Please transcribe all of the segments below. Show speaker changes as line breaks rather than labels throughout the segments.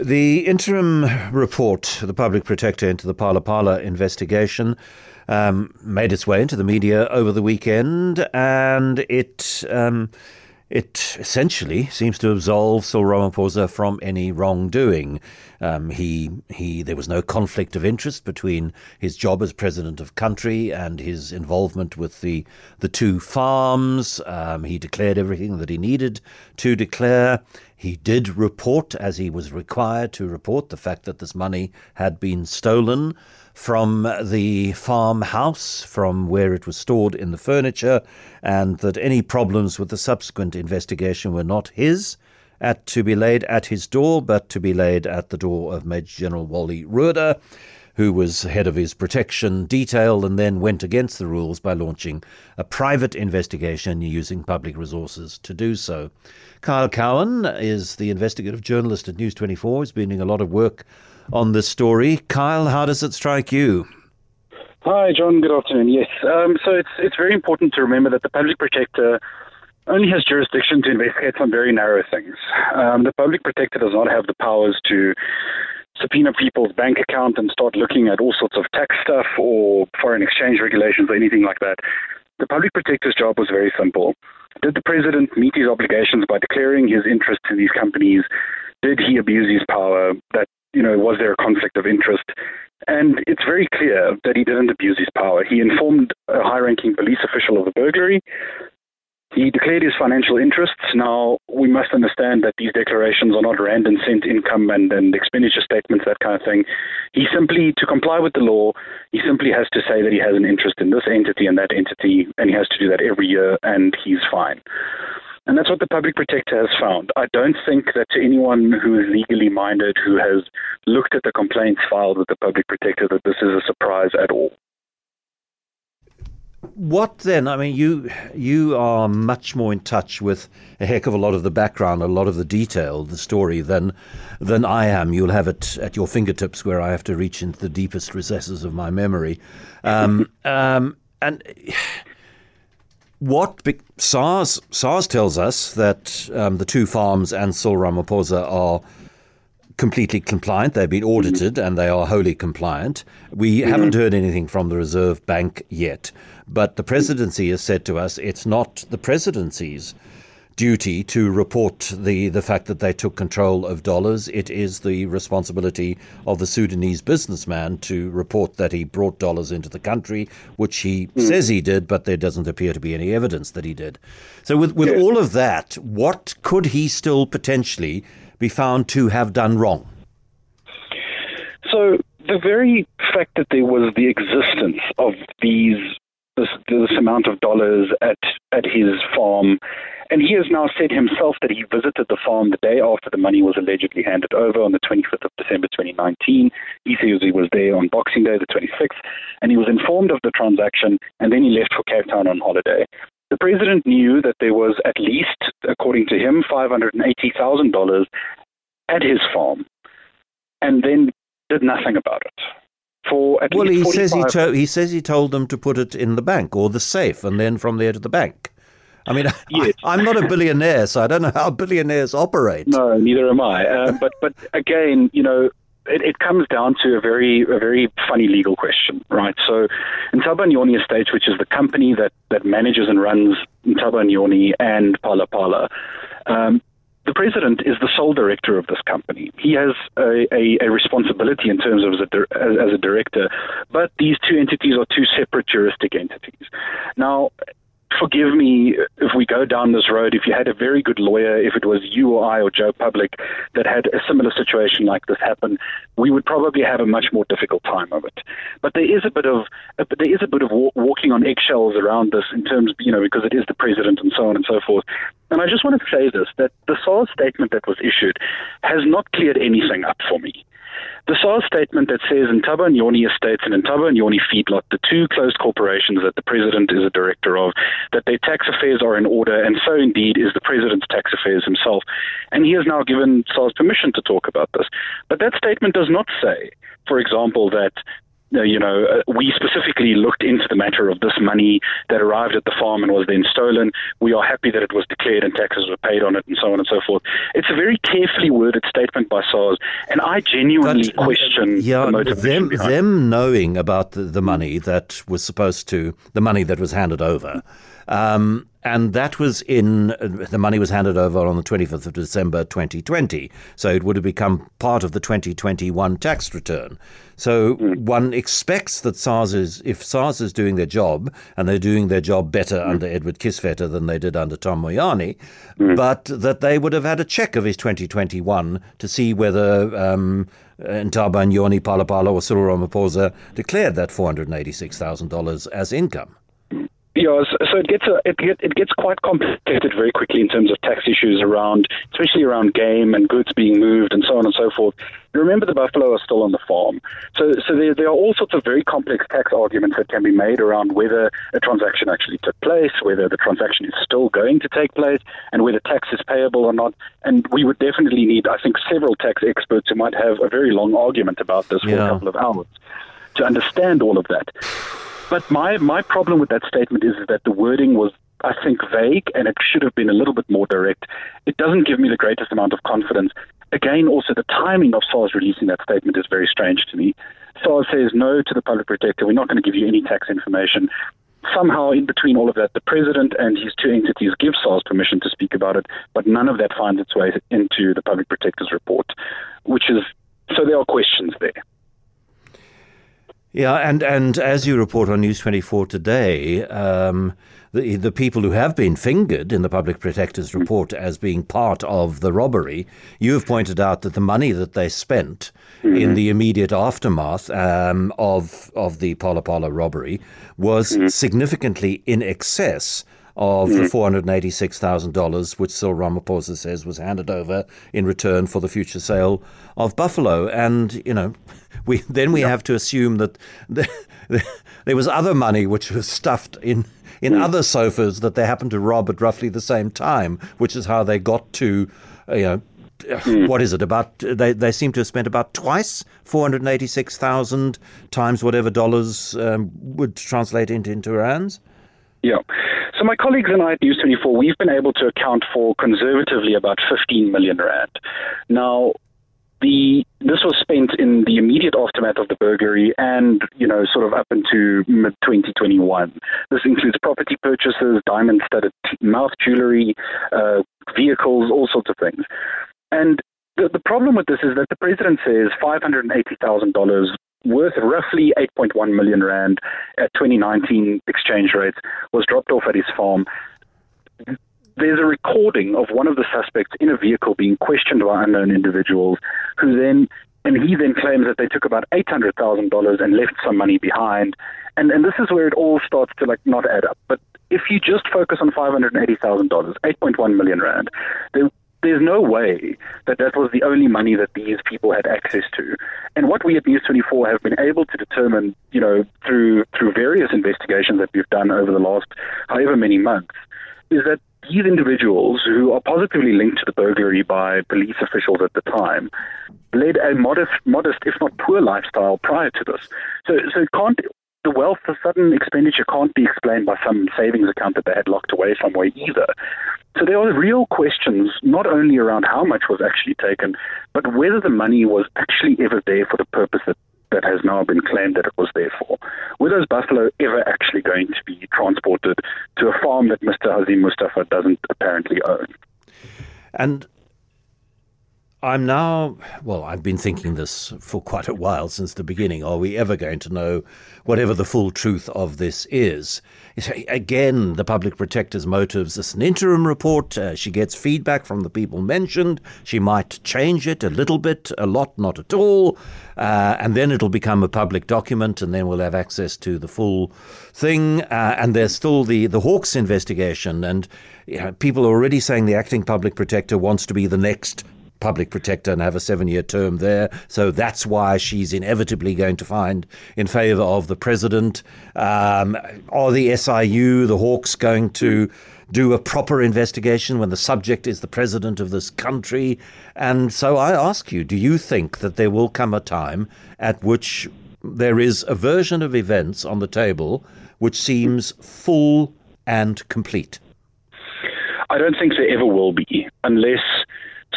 The interim report, the public protector into the Phala Phala investigation, um, made its way into the media over the weekend, and it um, it essentially seems to absolve Cyril Ramaphosa from any wrongdoing. Um, he he there was no conflict of interest between his job as president of country and his involvement with the the two farms. Um, he declared everything that he needed to declare. He did report, as he was required to report, the fact that this money had been stolen from the farmhouse from where it was stored in the furniture, and that any problems with the subsequent investigation were not his, at to be laid at his door, but to be laid at the door of Major General Wally Rhoode, who was head of his protection detail and then went against the rules by launching a private investigation using public resources to do so. Kyle Cowan is the investigative journalist at News 24. He's been doing a lot of work on this story. Kyle, how does it strike you?
Hi, John. Good afternoon. Yes. Um, so it's it's very important to remember that the public protector only has jurisdiction to investigate some very narrow things. Um, the public protector does not have the powers to subpoena people's bank account and start looking at all sorts of tax stuff or foreign exchange regulations or anything like that. The public protector's job was very simple. Did the president meet his obligations by declaring his interest in these companies? Did he abuse his power? That you know, was there a conflict of interest? And it's very clear that he didn't abuse his power. He informed a high ranking police official of the burglary. He declared his financial interests. Now, we must understand that these declarations are not rand and cent income and, and expenditure statements, that kind of thing. He simply, to comply with the law, he simply has to say that he has an interest in this entity and that entity, and he has to do that every year, and he's fine. And that's what the public protector has found. I don't think that to anyone who is legally minded, who has looked at the complaints filed with the public protector, that this is a surprise at all.
What then? I mean, you you are much more in touch with a heck of a lot of the background, a lot of the detail, the story than than I am. You'll have it at your fingertips, where I have to reach into the deepest recesses of my memory. Um, um, and what SARS SARS tells us that um, the two farms and Cyril Ramaphosa are completely compliant. They've been audited and they are wholly compliant. We mm-hmm. haven't heard anything from the Reserve Bank yet, but the presidency has said to us it's not the presidency's duty to report the, the fact that they took control of dollars. It is the responsibility of the Sudanese businessman to report that he brought dollars into the country, which he mm. says he did, but there doesn't appear to be any evidence that he did. So, with, with all of that, what could he still potentially be found to have done wrong?
So, the very fact that there was the existence of these this, this amount of dollars at at his farm and he has now said himself that he visited the farm the day after the money was allegedly handed over on the 25th of December 2019. He says he was there on Boxing Day, the 26th, and he was informed of the transaction, and then he left for Cape Town on holiday. The president knew that there was at least, according to him, $580,000 at his farm, and then did nothing about it. For at least
well, he says he, to- he says he told them to put it in the bank or the safe, and then from there to the bank. I mean, yes. I, am not a billionaire, so I don't know how billionaires operate.
No, neither am I. Uh, but but again, you know, it, it, comes down to a very a very funny legal question, right? So, Ntaba Nyoni Estates, which is the company that that manages and runs Ntaba Nyoni and Phala Phala, Um, the president is the sole director of this company. He has a, a, a responsibility in terms of as a, as a director, but these two entities are two separate juristic entities. Now, forgive me if we go down this road. If you had a very good lawyer, if it was you or I or Joe Public that had a similar situation like this happen, we would probably have a much more difficult time of it. But there is a bit of there is a bit of walking on eggshells around this in terms, you know, because it is the president and so on and so forth. And I just want to say this that the SARS statement that was issued has not cleared anything up for me. The SARS statement that says Ntaba Nyoni Estates and Ntaba Nyoni Feedlot, the two closed corporations that the president is a director of, that their tax affairs are in order, and so indeed is the president's tax affairs himself. And he has now given SARS permission to talk about this. But that statement does not say, for example, that you know, uh, we specifically looked into the matter of this money that arrived at the farm and was then stolen. We are happy that it was declared and taxes were paid on it and so on and so forth. It's a very carefully worded statement by SARS, and I genuinely but, uh, question
yeah,
the motivation
them, them knowing about the, the, money that was supposed to, the money that was handed over. Um, and that was in the money was handed over on the 25th of December 2020 so it would have become part of the 2021 tax return so mm. one expects that SARS is if SARS is doing their job and they're doing their job better mm. under Edward Kieswetter than they did under Tom Moyane, mm. but that they would have had a check of his 2021 to see whether um, Ntaba Nyoni Phalaphala or Cyril Ramaphosa declared that $486,000 as income
yeah, so it gets a, it, get, it gets quite complicated very quickly in terms of tax issues around, especially around game and goods being moved and so on and so forth. Remember, the buffalo are still on the farm, so so there, there are all sorts of very complex tax arguments that can be made around whether a transaction actually took place, whether the transaction is still going to take place, and whether tax is payable or not. And we would definitely need, I think, several tax experts who might have a very long argument about this for yeah. a couple of hours to understand all of that. But my, my problem with that statement is that the wording was, I think, vague and it should have been a little bit more direct. It doesn't give me the greatest amount of confidence. Again, also, the timing of SARS releasing that statement is very strange to me. SARS says no to the public protector. We're not going to give you any tax information. Somehow, in between all of that, the president and his two entities give SARS permission to speak about it, but none of that finds its way into the public protector's report, which is so there are questions there.
Yeah, and, and as you report on News 24 today, um, the, the people who have been fingered in the Public Protector's report as being part of the robbery, you have pointed out that the money that they spent mm-hmm. in the immediate aftermath um, of, of the Phala robbery was mm-hmm. significantly in excess of the $486,000, which Cyril Ramaphosa says was handed over in return for the future sale of Buffalo. And, you know, we then we have to assume that the, the, there was other money which was stuffed in in mm. other sofas that they happened to rob at roughly the same time, which is how they got to, uh, you know, mm. what is it about? They they seem to have spent about twice four hundred eighty six thousand times whatever dollars um, would translate into into rands.
Yeah. So my colleagues and I at News 24, we've been able to account for conservatively about 15 million rand. Now, the this was spent in the immediate aftermath of the burglary and you know sort of up into mid 2021 this includes property purchases diamond studded mouth jewelry uh, vehicles all sorts of things and the, the problem with this is that the president says $580,000 worth roughly 8.1 million rand at 2019 exchange rates was dropped off at his farm there's a recording of one of the suspects in a vehicle being questioned by unknown individuals who then and he then claims that they took about eight hundred thousand dollars and left some money behind. And and this is where it all starts to like not add up. But if you just focus on five hundred and eighty thousand dollars, eight point one million rand, there, there's no way that that was the only money that these people had access to. And what we at News 24 have been able to determine, you know, through through various investigations that we've done over the last however many months, is that these individuals, who are positively linked to the burglary by police officials at the time, led a modest, modest, if not poor, lifestyle prior to this. So, so it can't. The wealth, the sudden expenditure, can't be explained by some savings account that they had locked away somewhere either. So there are real questions, not only around how much was actually taken, but whether the money was actually ever there for the purpose that that has now been claimed that it was there for. Were those buffalo ever actually going to be transported to a farm that Mr. Hazim Mustafa doesn't apparently own?
And I'm now, well, I've been thinking this for quite a while since the beginning. Are we ever going to know whatever the full truth of this is? Again, the public protector's motives. It's an interim report. Uh, she gets feedback from the people mentioned. She might change it a little bit, a lot, not at all. Uh, and then it'll become a public document, and then we'll have access to the full thing. Uh, and there's still the, the Hawks investigation. And you know, people are already saying the acting public protector wants to be the next public protector and have a seven year term there. So that's why she's inevitably going to find in favour of the president. Um, are the SIU, the Hawks, going to do a proper investigation when the subject is the president of this country? And so I ask you, do you think that there will come a time at which there is a version of events on the table which seems full and complete.
I don't think there ever will be, unless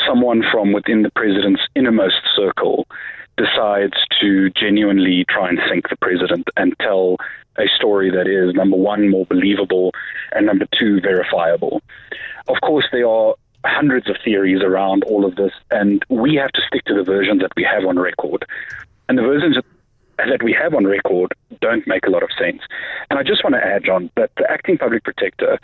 someone from within the president's innermost circle decides to genuinely try and sink the president and tell a story that is number one more believable and number two verifiable. Of course, there are hundreds of theories around all of this, and we have to stick to the versions that we have on record. And the versions that we have on record don't make a lot of sense. And I just want to add, John, that the acting public protector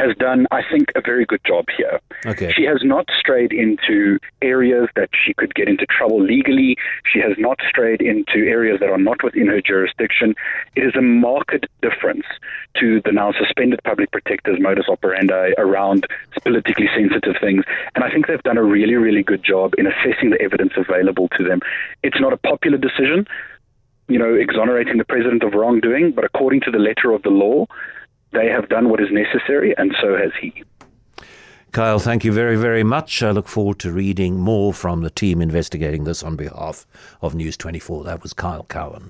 has done, I think, a very good job here.
Okay.
She has not strayed into areas that she could get into trouble legally. She has not strayed into areas that are not within her jurisdiction. It is a marked difference to the now suspended public protector's modus operandi around politically sensitive things. And I think they've done a really, really good job in assessing the evidence available to them. It's not a popular decision, you know, exonerating the president of wrongdoing, but according to the letter of the law, they have done what is necessary, and so has he.
Kyle, thank you very, very much. I look forward to reading more from the team investigating this on behalf of News 24. That was Kyle Cowan.